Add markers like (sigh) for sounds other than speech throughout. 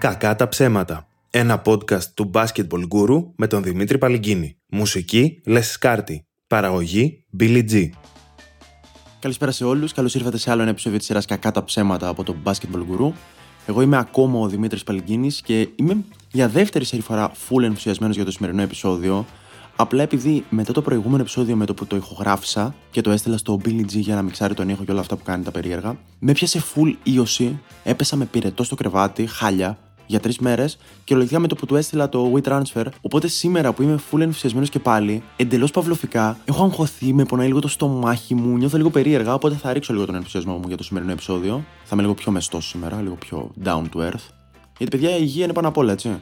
Κακά τα ψέματα. Ένα podcast του Basketball Guru με τον Δημήτρη Παλυγκίνη. Μουσική Λες Σκάρτη. Παραγωγή Billy G. Καλησπέρα σε όλους. Καλώς ήρθατε σε άλλο ένα επεισόδιο της σειράς Κακά τα ψέματα από τον Basketball Guru. Εγώ είμαι ακόμα ο Δημήτρης Παλυγκίνη και είμαι για δεύτερη σερή φορά full ενθουσιασμένος για το σημερινό επεισόδιο. Απλά επειδή μετά το προηγούμενο επεισόδιο με το που το ηχογράφησα και το έστειλα στο Billy G για να μιξάρει τον ήχο και όλα αυτά που κάνει τα περίεργα, με πιάσε full ίωση, έπεσα με πυρετό στο κρεβάτι, χάλια, για τρεις μέρες και λογικά με το που του έστειλα το WeTransfer. Οπότε σήμερα που είμαι full ενθουσιασμένος και πάλι, εντελώς παυλοφικά, έχω αγχωθεί, με πονάει λίγο το στομάχι μου, νιώθω λίγο περίεργα. Οπότε θα ρίξω λίγο τον ενθουσιασμό μου για το σημερινό επεισόδιο. Θα είμαι λίγο πιο μεστός σήμερα, λίγο πιο down to earth. Γιατί παιδιά η υγεία είναι πάνω απ' όλα, έτσι.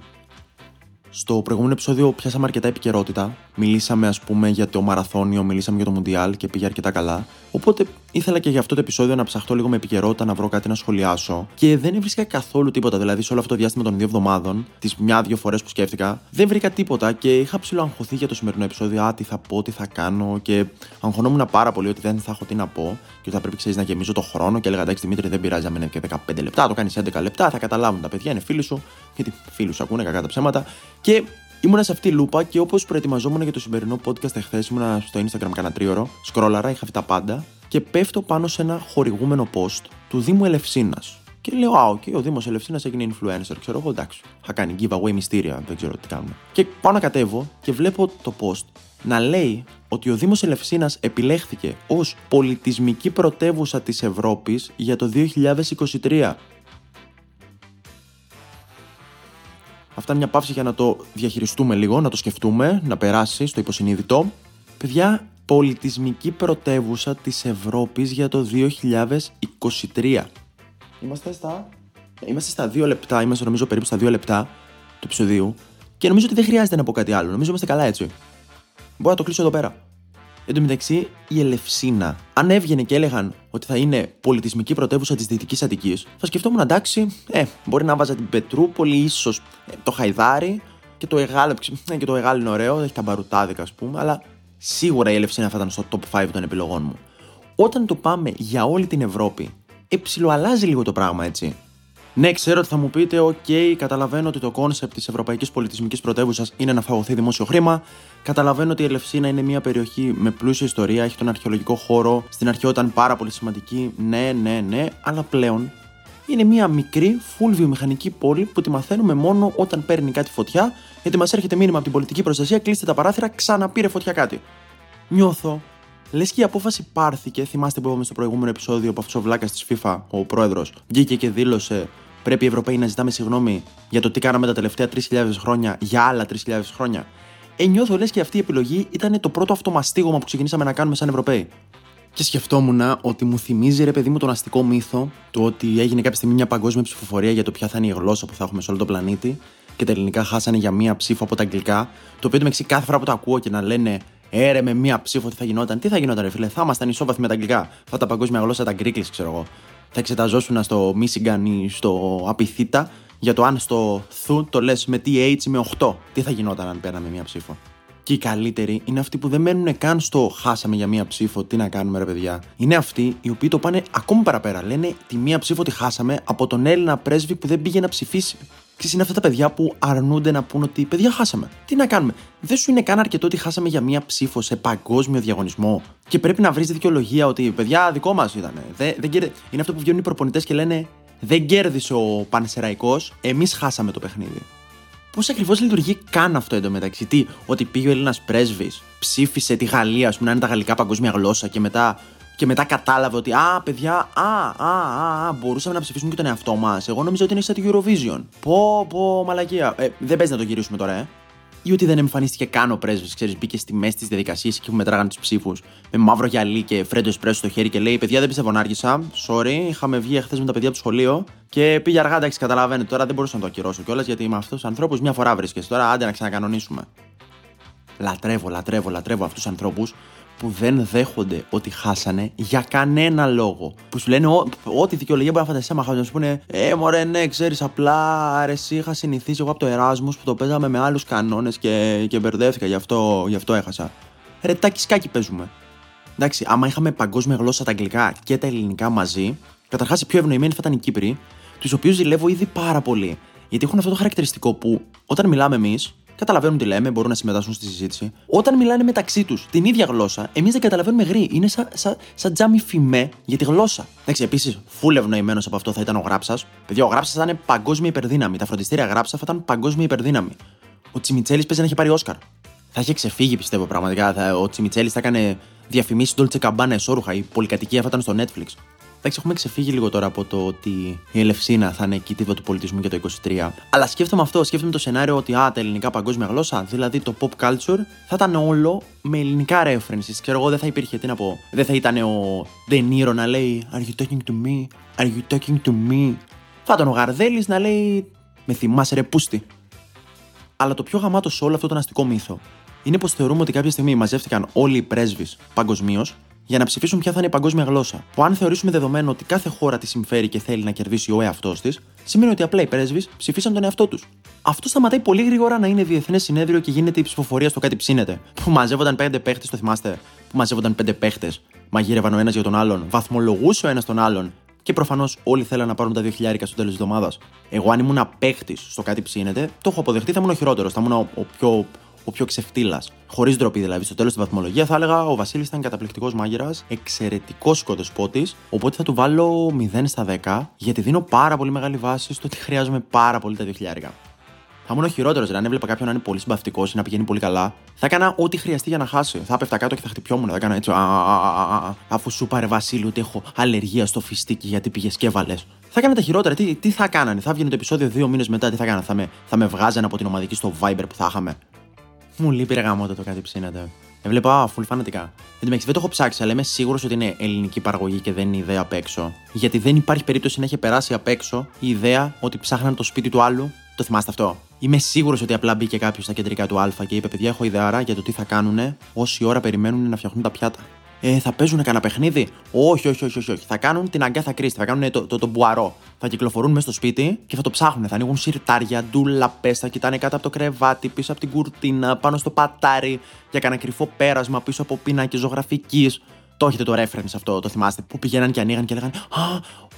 Στο προηγούμενο επεισόδιο πιάσαμε αρκετά επικαιρότητα. Μιλήσαμε, ας πούμε, για το μαραθώνιο, μιλήσαμε για το Μουντιάλ και πήγε αρκετά καλά. Οπότε ήθελα και για αυτό το επεισόδιο να ψαχτώ λίγο με επικαιρότητα, να βρω κάτι να σχολιάσω. Και δεν έβρισκα καθόλου τίποτα. Δηλαδή, σε όλο αυτό το διάστημα των δύο εβδομάδων, τις μια-δύο φορές που σκέφτηκα, δεν βρήκα τίποτα και είχα ψηλοαγχωθεί για το σημερινό επεισόδιο. Α, τι θα πω, τι θα κάνω. Και αγχωνόμουν πάρα πολύ ότι δεν θα έχω τι να πω και ότι θα πρέπει ξέρεις να γεμίζω το χρόνο. Και έλεγα εντάξει, Δημήτρη, δεν πειράζει να και 15 λεπτά, το κάνεις 11 λεπτά, θα καταλάβουν τα παιδιά, είναι φίλοι σου. Γιατί φίλου ακούνε κακά τα ψέματα. Και Ήμουνα σε αυτή τη λούπα και όπως προετοιμαζόμουν για το σημερινό podcast εχθές, ήμουνα στο Instagram κανένα τρίωρο, σκρόλαρα, είχα αυτά τα πάντα και πέφτω πάνω σε ένα χορηγούμενο post του Δήμου Ελευσίνας. Και λέω, Α, okay, ο Δήμος Ελευσίνας έγινε influencer. Ξέρω εγώ, εντάξει. Θα κάνει giveaway μυστήρια, δεν ξέρω τι κάνουμε. Και πάω να κατέβω και βλέπω το post να λέει ότι ο Δήμος Ελευσίνας επιλέχθηκε ως πολιτισμική πρωτεύουσα της Ευρώπης για το 2023. Αυτά είναι μια παύση για να το διαχειριστούμε λίγο, να το σκεφτούμε, να περάσει στο υποσυνείδητο. Παιδιά, πολιτισμική πρωτεύουσα της Ευρώπης για το 2023. Είμαστε στα... Είμαστε στα δύο λεπτά, είμαστε νομίζω περίπου στα δύο λεπτά του επεισοδίου και νομίζω ότι δεν χρειάζεται να πω κάτι άλλο. Νομίζω είμαστε καλά έτσι. Μπορώ να το κλείσω εδώ πέρα. Εν τω μεταξύ, η Ελευσίνα, αν έβγαινε και έλεγαν ότι θα είναι πολιτισμική πρωτεύουσα της Δυτικής Αττικής, θα σκεφτόμουν εντάξει, ε, μπορεί να βάζα την Πετρούπολη, ίσως ε, το Χαϊδάρι και το Εγάλ. Ε, και το Εγάλ είναι ωραίο, έχει τα μπαρουτάδικα ας πούμε, αλλά σίγουρα η Ελευσίνα θα ήταν στο top 5 των επιλογών μου. Όταν το πάμε για όλη την Ευρώπη, εψιλοαλλάζει λίγο το πράγμα έτσι. Ναι, ξέρω ότι θα μου πείτε, OK, καταλαβαίνω ότι το concept της Ευρωπαϊκής Πολιτισμικής Πρωτεύουσας είναι να φαγωθεί δημόσιο χρήμα. Καταλαβαίνω ότι η Ελευσίνα είναι μια περιοχή με πλούσια ιστορία, έχει τον αρχαιολογικό χώρο. Στην αρχαιότητα ήταν πάρα πολύ σημαντική. Ναι, ναι, ναι, αλλά πλέον είναι μια μικρή, full βιομηχανική πόλη που τη μαθαίνουμε μόνο όταν παίρνει κάτι φωτιά, γιατί μας έρχεται μήνυμα από την πολιτική προστασία, κλείστε τα παράθυρα, ξαναπήρε φωτιά κάτι. Νιώθω Λες και η απόφαση πάρθηκε, θυμάστε που είπαμε στο προηγούμενο επεισόδιο που αυτός ο βλάκας της FIFA, ο πρόεδρος, βγήκε και δήλωσε πρέπει οι Ευρωπαίοι να ζητάμε συγγνώμη για το τι κάναμε τα τελευταία 3.000 χρόνια για άλλα 3.000 χρόνια. Ε, νιώθω λες και αυτή η επιλογή ήταν το πρώτο αυτομαστίγωμα που ξεκινήσαμε να κάνουμε σαν Ευρωπαίοι. Και σκεφτόμουν ότι μου θυμίζει ρε παιδί μου τον αστικό μύθο του ότι έγινε κάποια στιγμή μια παγκόσμια ψηφοφορία για το ποια θα είναι η γλώσσα που θα έχουμε σε όλο τον πλανήτη και τα ελληνικά χάσανε για μία ψήφο από τα αγγλικά. Το οποίο με κάθε φορά που το ακούω και να λένε Έρε με μία ψήφο τι θα γινόταν. Τι θα γινόταν, ρε φίλε. Θα ήμασταν ισόβαθμοι με τα αγγλικά. Θα τα παγκόσμια γλώσσα, τα γκρίκλι, ξέρω εγώ θα εξεταζόσουν στο Michigan ή στο Απιθύτα για το αν στο Θου το λες με TH ή με 8. Τι θα γινόταν αν παίρναμε μία ψήφο; Και οι καλύτεροι είναι αυτοί που δεν μένουν καν στο χάσαμε για μία ψήφο, τι να κάνουμε ρε παιδιά. Είναι αυτοί οι οποίοι το πάνε ακόμη παραπέρα. Λένε τη μία ψήφο τη χάσαμε από τον Έλληνα πρέσβη που δεν πήγε να ψηφίσει. Ξέρεις, είναι αυτά τα παιδιά που αρνούνται να πούν ότι παιδιά χάσαμε. Τι να κάνουμε; Δεν σου είναι καν αρκετό ότι χάσαμε για μία ψήφο σε παγκόσμιο διαγωνισμό και πρέπει να βρεις δικαιολογία ότι παιδιά δικό μας ήταν. Δεν, δεν Είναι αυτό που βγαίνουν οι προπονητές και λένε Δεν κέρδισε ο Πανσεραϊκός, εμείς χάσαμε το παιχνίδι. Πώς ακριβώς λειτουργεί καν αυτό εντωμεταξύ; Τι, ότι πήγε ο Έλληνας πρέσβης, ψήφισε τη Γαλλία, ας πούμε, να είναι τα γαλλικά παγκόσμια γλώσσα και μετά και μετά κατάλαβε ότι Α, παιδιά, α, α, α, α μπορούσαμε να ψηφίσουμε και τον εαυτό μας. Εγώ νόμιζα ότι είναι σαν το Eurovision. Πω, πω, μαλακία. Ε, δεν παίζει να το γυρίσουμε τώρα, ε. Ή ότι δεν εμφανίστηκε καν ο πρέσβης, ξέρεις, μπήκε στη μέση της διαδικασίας και που μετράγανε τους ψήφους με μαύρο γυαλί και φρέντο εσπρέσο στο χέρι και λέει: Παιδιά, δεν πιστεύω να άργησα. Sorry, είχαμε βγει χθε με τα παιδιά από το σχολείο και πήγε αργά, εντάξει, καταλαβαίνετε. Τώρα δεν μπορούσα να το ακυρώσω κιόλας γιατί με αυτού τους ανθρώπους μια φορά βρίσκεσαι. Τώρα άντε να ξανακανονίσουμε. Λατρεύω, λατρεύω, λατρεύω αυτούς τους ανθρώπους που δεν δέχονται ότι χάσανε για κανένα λόγο. Που σου λένε ό,τι δικαιολογία μπορεί να φανταστείς άμα χάσανε. Να σου πούνε Ε, μωρέ, ναι, ξέρεις, απλά αρεσί είχα συνηθίσει εγώ από το Εράσμους που το παίζαμε με άλλους κανόνες και, και μπερδεύτηκα, γι' αυτό, γι αυτό έχασα. Ρε, τάκι σκάκι παίζουμε. Εντάξει, άμα είχαμε παγκόσμια γλώσσα τα αγγλικά και τα ελληνικά μαζί, καταρχάς οι πιο ευνοημένοι θα ήταν οι Κύπροι, τους οποίους ζηλεύω ήδη πάρα πολύ. Γιατί έχουν αυτό το χαρακτηριστικό που όταν μιλάμε εμείς, καταλαβαίνουν τι λέμε, μπορούν να συμμετάσχουν στη συζήτηση. Όταν μιλάνε μεταξύ τους την ίδια γλώσσα, εμείς δεν καταλαβαίνουμε γρή. Είναι σαν σα, σα τζάμι φημέ για τη γλώσσα. Εντάξει, επίσης, φούλ ευνοημένος από αυτό θα ήταν ο γράψας. Παιδιά, ο γράψας θα είναι παγκόσμια υπερδύναμη. Τα φροντιστήρια γράψα θα ήταν παγκόσμια υπερδύναμη. Ο Τσιμιτσέλης παίζει να έχει πάρει Όσκαρ. Θα είχε ξεφύγει, πιστεύω πραγματικά. Θα, ο Τσιμιτσέλης θα έκανε διαφημίσεις Dolce Cabana εσόρουχα. Η πολυκατοικία θα ήταν στο Netflix. Εντάξει, έχουμε ξεφύγει λίγο τώρα από το ότι η Ελευσίνα θα είναι κήτηδο του πολιτισμού για το 23. Αλλά σκέφτομαι αυτό, σκέφτομαι το σενάριο ότι α, τα ελληνικά παγκόσμια γλώσσα, δηλαδή το pop culture, θα ήταν όλο με ελληνικά references. Ξέρω εγώ, δεν θα υπήρχε, τι να πω. Δεν θα ήταν ο Ντενίρο να λέει Are you talking to me? Are you talking to me? Θα ήταν ο Γαρδέλης να λέει Με θυμάσαι ρε πούστη. Αλλά το πιο γαμάτο σε όλο αυτό το αστικό μύθο είναι πως θεωρούμε ότι κάποια στιγμή μαζεύτηκαν όλοι οι πρέσβεις παγκοσμίως για να ψηφίσουν ποια θα είναι η παγκόσμια γλώσσα. Που αν θεωρήσουμε δεδομένο ότι κάθε χώρα τη συμφέρει και θέλει να κερδίσει ο εαυτός της, σημαίνει ότι απλά οι πρέσβεις ψηφίσαν τον εαυτό τους. Αυτό σταματάει πολύ γρήγορα να είναι διεθνές συνέδριο και γίνεται η ψηφοφορία στο κάτι ψήνεται. Που μαζεύονταν πέντε παίχτες, το θυμάστε; Που μαζεύονταν πέντε παίχτες, μαγείρευαν ο ένας για τον άλλον, βαθμολογούσε ο ένας τον άλλον και προφανώς όλοι θέλαν να πάρουν τα 2 χιλιάρικα στο τέλος της εβδομάδας. Εγώ, αν ήμουν παίχτη στο κάτι ψήνεται, το έχω αποδεχτεί, θα ήμουν ο χειρότερος. Θα ήμουν ο, ο πιο ο πιο ξεφτύλας. Χωρίς ντροπή δηλαδή. Στο τέλος της βαθμολογίας θα έλεγα ο Βασίλης ήταν καταπληκτικός μάγειρας, εξαιρετικός σκοτεσπότη. Οπότε θα του βάλω 0 στα 10, γιατί δίνω πάρα πολύ μεγάλη βάση στο ότι χρειάζομαι πάρα πολύ τα 2 χιλιάρικα. Θα ήμουν ο χειρότερος, δηλαδή αν έβλεπα κάποιον να είναι πολύ συμπαυτικό ή να πηγαίνει πολύ καλά. Θα έκανα ό,τι χρειαστεί για να χάσει. Θα έπεφτα κάτω και θα χτυπιόμουν. Θα έκανα έτσι. Α, α, α, α, αφού σου πάρε Βασίλη ότι έχω αλλεργία στο φιστίκι γιατί πήγες και έβαλες. Θα έκανα τα χειρότερα. Τι, τι θα κάνανε. Θα βγαίνει το επεισόδιο δύο μήνες μετά. Τι θα κάνανε. Θα με, θα με βγάζανε από την ομαδική στο Viber που θα είχαμε. Μου λείπει ρε γαμότο το κάτι ψήνεται. Έβλεπα, α, φουλ φανατικά. Εν τω δεν το έχω ψάξει, αλλά είμαι σίγουρος ότι είναι ελληνική παραγωγή και δεν είναι ιδέα απ' έξω. Γιατί δεν υπάρχει περίπτωση να έχει περάσει απ' έξω η ιδέα ότι ψάχναν το σπίτι του άλλου. Το θυμάστε αυτό; Είμαι σίγουρος ότι απλά μπήκε κάποιος στα κεντρικά του Α και είπε: Παιδιά, έχω ιδέα για το τι θα κάνουν όση ώρα περιμένουν να φτιάχνουν τα πιάτα. Ε, θα παίζουν κανένα παιχνίδι; Όχι, όχι, όχι, όχι, όχι. Θα κάνουν την αγκάθα κρίστη, θα κάνουν το, το, το, μπουαρό. Θα κυκλοφορούν μέσα στο σπίτι και θα το ψάχνουν. Θα ανοίγουν σιρτάρια, ντουλαπέ, θα κοιτάνε κάτω από το κρεβάτι, πίσω από την κουρτίνα, πάνω στο πατάρι, για κανένα κρυφό πέρασμα πίσω από πίνακες ζωγραφικής. Το έχετε το reference αυτό, το θυμάστε. Που πηγαίναν και ανοίγαν και λέγανε Α,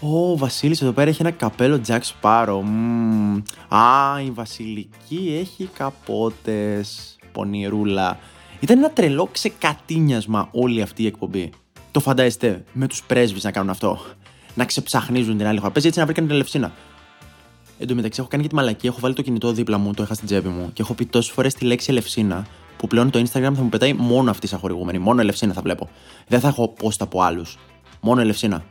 ο Βασίλης εδώ πέρα έχει ένα καπέλο Jack Sparrow. Α, η Βασιλική έχει καπότες. Πονηρούλα. Ήταν ένα τρελό ξεκατίνιασμα όλη αυτή η εκπομπή. Το φαντάζεστε με τους πρέσβεις να κάνουν αυτό; Να ξεψαχνίζουν την άλλη χώρα. Παίζει έτσι να βρήκαν την Ελευσίνα. Εν τω μεταξύ, έχω κάνει και τη μαλακή. Έχω βάλει το κινητό δίπλα μου, το είχα στην τσέπη μου και έχω πει τόσες φορές τη λέξη Ελευσίνα που πλέον το Instagram θα μου πετάει μόνο αυτή σαν χορηγούμενη. Μόνο Ελευσίνα θα βλέπω. Δεν θα έχω πόστα από άλλους. Μόνο Ελευσίνα.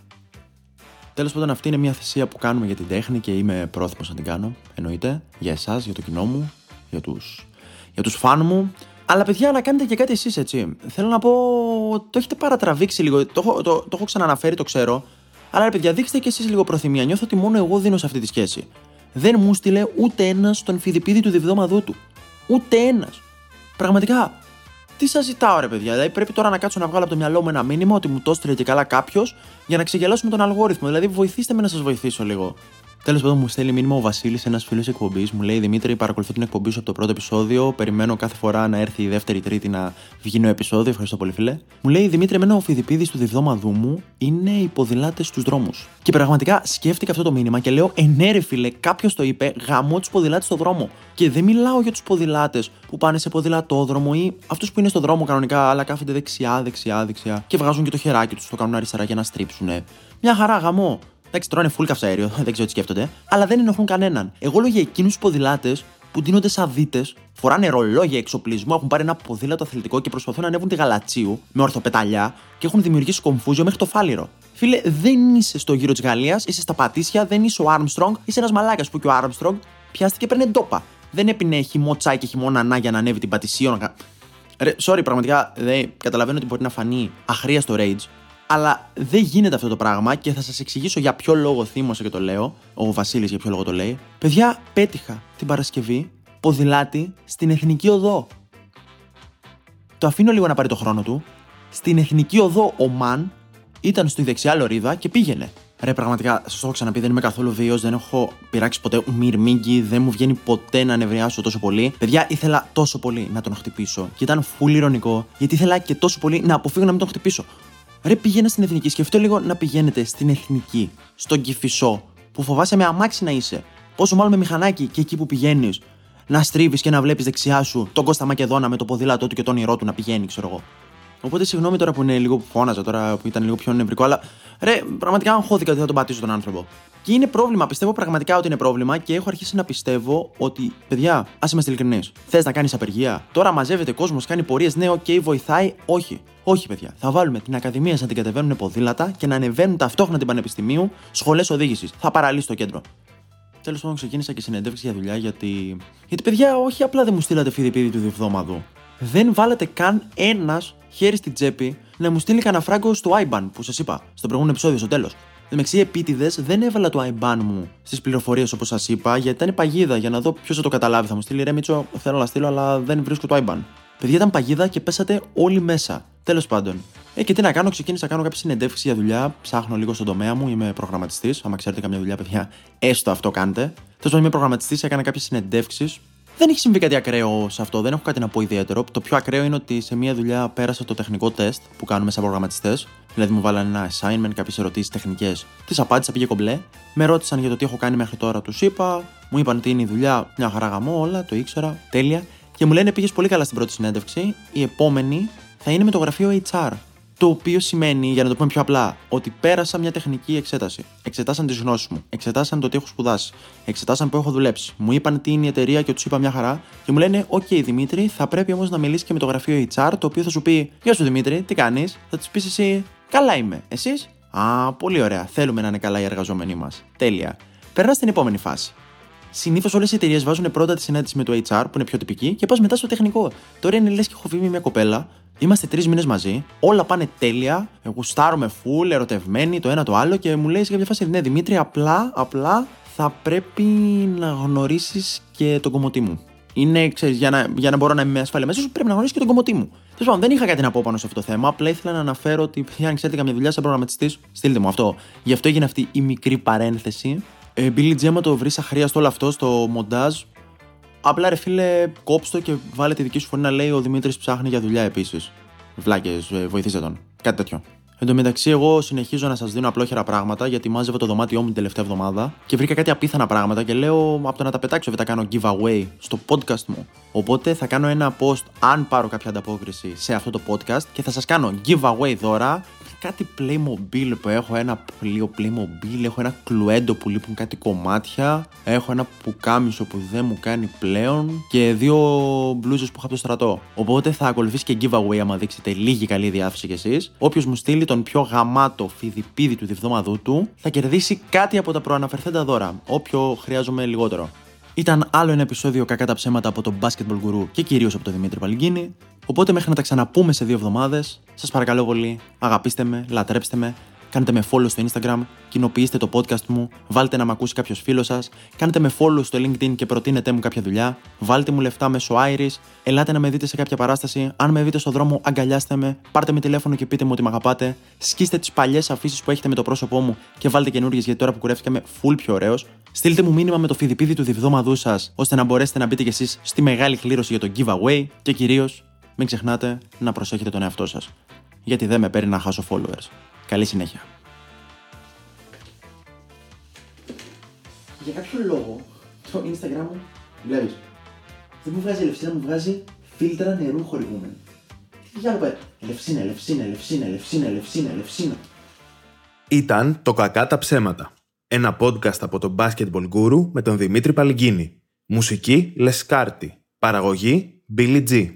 Τέλος πάντων, αυτή είναι μια θυσία που κάνουμε για την τέχνη και είμαι πρόθυμος να την κάνω. Εννοείται. Για εσάς, για το κοινό μου, για τους για τους φαν μου. Αλλά παιδιά, να κάνετε και κάτι εσείς έτσι. Θέλω να πω. Το έχετε παρατραβήξει λίγο. Το, το, το, το έχω ξαναναφέρει, το ξέρω. Αλλά ρε παιδιά, δείξτε και εσείς λίγο προθυμία. Νιώθω ότι μόνο εγώ δίνω σε αυτή τη σχέση. Δεν μου στείλε ούτε ένας στον φιδιπίδι του διβδόματού του. Ούτε ένας. Πραγματικά. Τι σας ζητάω, ρε παιδιά; Δηλαδή πρέπει τώρα να κάτσω να βγάλω από το μυαλό μου ένα μήνυμα ότι μου το έστειλε και καλά κάποιος για να ξεγελάσουμε τον αλγόριθμο. Δηλαδή βοηθήστε με να σας βοηθήσω λίγο. Τέλος πάντων, μου στέλνει μήνυμα ο Βασίλης, ένας φίλος εκπομπής. Μου λέει Δημήτρη, παρακολουθώ την εκπομπή σου από το πρώτο επεισόδιο. Περιμένω κάθε φορά να έρθει η δεύτερη τρίτη να βγει νέο επεισόδιο. Ευχαριστώ πολύ, φίλε. Μου λέει Δημήτρη, εμένα ο φιδιπίδης του διβδόματού μου είναι οι ποδηλάτε στους δρόμους. Και πραγματικά σκέφτηκα αυτό το μήνυμα και λέω Ενέρε, φίλε, κάποιος το είπε γαμώ τους ποδηλάτες στο δρόμο. Και δεν μιλάω για τους ποδηλάτες που πάνε σε ποδηλατόδρομο ή αυτούς που είναι στο δρόμο κανονικά, αλλά κάθονται δεξιά, δεξιά, δεξιά και βγάζουν και το χεράκι τους, το κάνουν αριστερά για να στρίψουνε. Μια χαρά γαμό. Εντάξει, τρώνε full καυσαέριο, (laughs) δεν ξέρω τι σκέφτονται, αλλά δεν ενοχλούν κανέναν. Εγώ λέω για εκείνους τους ποδηλάτες που ντύνονται σαν δίτες, φοράνε ρολόγια εξοπλισμού, έχουν πάρει ένα ποδήλατο αθλητικό και προσπαθούν να ανέβουν τη γαλατσίου με ορθοπεταλιά και έχουν δημιουργήσει κομφούζιο μέχρι το φάληρο. Φίλε, δεν είσαι στο γύρο της Γαλλίας, είσαι στα πατήσια, δεν είσαι ο Armstrong, είσαι ένας μαλάκας που και ο Armstrong πιάστηκε και παίρνει ντόπα. Δεν έπινε χυμό τσάι και χειμώνα να για να ανέβει την πατησίων. Ρε, sorry, πραγματικά δεν καταλαβαίνω ότι μπορεί να φανεί αχρία στο rage, αλλά δεν γίνεται αυτό το πράγμα και θα σας εξηγήσω για ποιο λόγο θύμωσα και το λέω. Ο Βασίλης για ποιο λόγο το λέει. Παιδιά, πέτυχα την Παρασκευή ποδηλάτη στην εθνική οδό. Το αφήνω λίγο να πάρει το χρόνο του. Στην εθνική οδό ο Μαν ήταν στη δεξιά λωρίδα και πήγαινε. Ρε, πραγματικά, σας το έχω ξαναπεί, δεν είμαι καθόλου βίαιος, δεν έχω πειράξει ποτέ μυρμήγκι, δεν μου βγαίνει ποτέ να νευριάσω τόσο πολύ. Παιδιά, ήθελα τόσο πολύ να τον χτυπήσω. Και ήταν φουλ ηρωνικό, γιατί ήθελα και τόσο πολύ να αποφύγω να μην τον χτυπήσω. Ρε πήγαινε στην εθνική. Σκεφτείτε λίγο να πηγαίνετε στην εθνική, στον Κηφισό, που φοβάσαι με αμάξι να είσαι. Πόσο μάλλον με μηχανάκι και εκεί που πηγαίνεις να στρίβεις και να βλέπεις δεξιά σου τον Κώστα Μακεδόνα με το ποδήλατό του και το όνειρό του να πηγαίνει, ξέρω εγώ. Οπότε συγγνώμη τώρα που είναι λίγο που φώναζα, τώρα που ήταν λίγο πιο νευρικό, αλλά ρε, πραγματικά αγχώθηκα ότι θα τον πατήσω τον άνθρωπο. Και είναι πρόβλημα, πιστεύω πραγματικά ότι είναι πρόβλημα και έχω αρχίσει να πιστεύω ότι, παιδιά, ας είμαστε ειλικρινείς. Θες να κάνεις απεργία, τώρα μαζεύεται κόσμος, κάνει πορείες, ναι, OK, okay, βοηθάει. Όχι. Όχι, παιδιά. Θα βάλουμε την Ακαδημία να την κατεβαίνουν ποδήλατα και να ανεβαίνουν ταυτόχρονα την Πανεπιστημίου σχολές οδήγησης. Θα παραλύσει το κέντρο. Τέλος πάντων, ξεκίνησα και συνεντεύξεις για δουλειά γιατί. Γιατί, παιδιά, όχι απλά δεν μου στείλατε φίδι του διβδόμαδου. Δεν βάλατε καν ένας χέρι στην τσέπη να μου στείλει κανένα φράγκο στο IBAN που σας είπα στο προηγούμενο επεισόδιο στο τέλος. Εν μεταξύ, επίτηδες δεν έβαλα το IBAN μου στις πληροφορίες όπως σας είπα, γιατί ήταν παγίδα για να δω ποιος θα το καταλάβει. Θα μου στείλει ρε Μίτσο, θέλω να στείλω, αλλά δεν βρίσκω το IBAN. Παιδιά ήταν παγίδα και πέσατε όλοι μέσα. Τέλος πάντων. Ε, και τι να κάνω, ξεκίνησα να κάνω κάποια συνεντεύξεις για δουλειά. Ψάχνω λίγο στον τομέα μου, είμαι προγραμματιστής. Αν ξέρετε καμιά δουλειά, παιδιά, έστω αυτό κάντε. Τέλος πάντων, είμαι προγραμματιστής, έκανα κάποιες συνεντεύξεις δεν έχει συμβεί κάτι ακραίο σε αυτό, δεν έχω κάτι να πω ιδιαίτερο. Το πιο ακραίο είναι ότι σε μία δουλειά πέρασα το τεχνικό τεστ που κάνουμε σαν προγραμματιστές. Δηλαδή μου βάλανε ένα assignment, κάποιες ερωτήσεις τεχνικές. Τις απάντησα, πήγε κομπλέ. Με ρώτησαν για το τι έχω κάνει μέχρι τώρα, τους είπα. Μου είπαν τι είναι η δουλειά, μια χαρά γαμό, όλα, το ήξερα, τέλεια. Και μου λένε πήγες πολύ καλά στην πρώτη συνέντευξη. Η επόμενη θα είναι με το γραφείο HR. Το οποίο σημαίνει, για να το πούμε πιο απλά, ότι πέρασα μια τεχνική εξέταση. Εξετάσαν τις γνώσεις μου, εξετάσαν το τι έχω σπουδάσει, εξετάσαν που έχω δουλέψει. Μου είπαν τι είναι η εταιρεία και τους είπα μια χαρά και μου λένε: OK, okay, Δημήτρη, θα πρέπει όμως να μιλήσεις και με το γραφείο HR, το οποίο θα σου πει: Γεια σου Δημήτρη, τι κάνεις, θα της πεις εσύ: Καλά είμαι. Εσείς; Α, πολύ ωραία. Θέλουμε να είναι καλά οι εργαζόμενοι μας. Τέλεια. Περνάς στην επόμενη φάση. Συνήθως όλες οι εταιρείες βάζουν πρώτα τη συνάντηση με το HR, που είναι πιο τυπική, και πας μετά στο τεχνικό. Τώρα είναι λες και έχω φύγει μια κοπέλα Είμαστε τρεις μήνες μαζί, όλα πάνε τέλεια. Γουστάρουμε full, ερωτευμένοι το ένα το άλλο και μου λέει σε κάποια φάση: Ναι, Δημήτρη, απλά, απλά θα πρέπει να γνωρίσεις και τον κομμωτή μου. Είναι, ξέρεις, για, να, για να μπορώ να είμαι ασφαλή μέσα σου, πρέπει να γνωρίσεις και τον κομμωτή μου. Τέλος πάντων, δεν είχα κάτι να πω πάνω σε αυτό το θέμα. Απλά ήθελα να αναφέρω ότι (laughs) αν ξέρετε καμιά δουλειά σαν προγραμματιστής, στείλτε μου αυτό. Γι' αυτό έγινε αυτή η μικρή παρένθεση. Ε, Billy Gemma το βρεις αχρίαστο όλο αυτό στο μοντάζ. Απλά ρε φίλε, κόψτε και βάλε τη δική σου φωνή να λέει ο Δημήτρης ψάχνει για δουλειά επίσης. Βλάκες, ε, βοηθήστε τον. Κάτι τέτοιο. Εν τω μεταξύ, εγώ συνεχίζω να σας δίνω απλόχερα πράγματα γιατί μάζευα το δωμάτιό μου την τελευταία εβδομάδα και βρήκα κάτι απίθανα πράγματα και λέω από το να τα πετάξω δεν τα κάνω giveaway στο podcast μου. Οπότε θα κάνω ένα post αν πάρω κάποια ανταπόκριση σε αυτό το podcast και θα σας κάνω giveaway δώρα κάτι Playmobil που έχω ένα πλοίο Playmobil, έχω ένα κλουέντο που λείπουν κάτι κομμάτια, έχω ένα πουκάμισο που δεν μου κάνει πλέον και δύο μπλούζες που έχω από το στρατό. Οπότε θα ακολουθήσεις και giveaway άμα δείξετε λίγη καλή διάθεση κι εσείς. Όποιος μου στείλει τον πιο γαμάτο φιδιπίδι του διβδόματού του θα κερδίσει κάτι από τα προαναφερθέντα δώρα. Όποιο χρειάζομαι λιγότερο. Ήταν άλλο ένα επεισόδιο κακά τα ψέματα από τον Basketball Guru και κυρίως από τον Δημήτρη Παλγκίνη. Οπότε μέχρι να τα ξαναπούμε σε δύο εβδομάδες, σας παρακαλώ πολύ, αγαπήστε με, λατρέψτε με, κάντε με follow στο Instagram, κοινοποιήστε το podcast μου, βάλτε να με ακούσει κάποιος φίλος σας, κάντε με follow στο LinkedIn και προτείνετε μου κάποια δουλειά, βάλτε μου λεφτά μέσω Iris, ελάτε να με δείτε σε κάποια παράσταση, αν με δείτε στο δρόμο, αγκαλιάστε με, πάρτε με τηλέφωνο και πείτε μου ότι με αγαπάτε, σκίστε τις παλιές αφήσεις που έχετε με το πρόσωπό μου και βάλτε καινούριε γιατί τώρα που κουρεύτηκαμε full πιο ωραίος. Στείλτε μου μήνυμα με το φιδιπίδι του διβδόματού σας, ώστε να μπορέσετε να μπείτε κι εσείς στη μεγάλη κλήρωση για το giveaway και κυρίως μην ξεχνάτε να προσέχετε τον εαυτό σας, γιατί δεν με παίρνει να χάσω followers. Καλή συνέχεια. Για κάποιο λόγο, το Instagram μου, βλέπεις, δεν μου βγάζει ελευσίνα, μου βγάζει φίλτρα νερού χορηγούμενη. Τι άλλο πάει, ελευσίνα, ελευσίνα, ελευσίνα, ελευσίνα, ελευσίνα, ελευσίνα. Ήταν το «Κακά τα ψέματα». Ένα podcast από τον Basketball Guru με τον Δημήτρη Παλυγκίνη. Μουσική Λεσκάρτη. Παραγωγή Billy G.